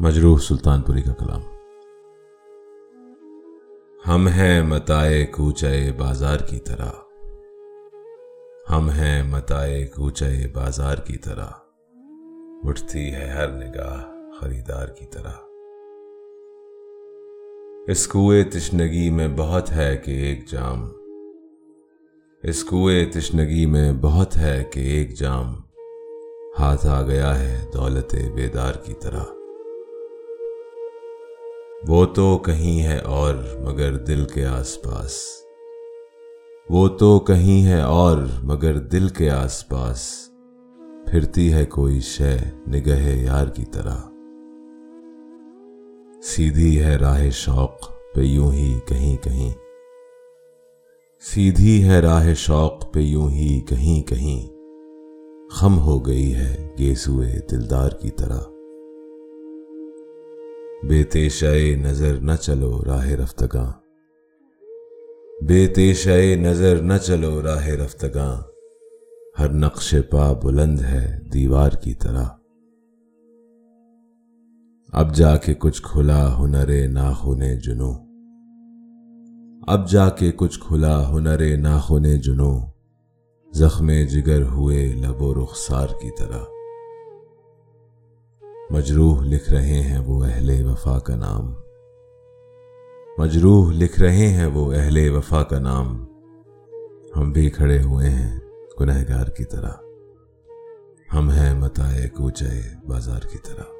مجروح سلطان پوری کا کلام۔ ہم ہیں متائے کوچے بازار کی طرح۔ ہم ہیں متائے کوچے بازار کی طرح۔ اٹھتی ہے ہر نگاہ خریدار کی طرح۔ اس کوئے تشنگی میں بہت ہے کہ ایک جام۔ اس کوئے تشنگی میں بہت ہے کہ ایک جام۔ ہاتھ آ گیا ہے دولت بیدار کی طرح۔ وہ تو کہیں ہے اور مگر دل کے آس پاس۔ وہ تو کہیں ہے اور مگر دل کے آس پاس۔ پھرتی ہے کوئی شے نگہ یار کی طرح۔ سیدھی ہے راہ شوق پہ یوں ہی کہیں کہیں۔ سیدھی ہے راہ شوق پہ یوں ہی کہیں کہیں۔ خم ہو گئی ہے گیسوئے دلدار کی طرح۔ بے تیشائے نظر نہ چلو راہ رفتگاں۔ بے تیشائے نظر نہ چلو راہ رفتگاں۔ ہر نقش پا بلند ہے دیوار کی طرح۔ اب جا کے کچھ کھلا ہنر ناخن جنو اب جا کے کچھ کھلا ہنر ناخن جنو زخم جگر ہوئے لب و رخسار کی طرح۔ مجروح لکھ رہے ہیں وہ اہل وفا کا نام۔ مجروح لکھ رہے ہیں وہ اہل وفا کا نام۔ ہم بھی کھڑے ہوئے ہیں گنہگار کی طرح۔ ہم ہیں متائے کوچے بازار کی طرح۔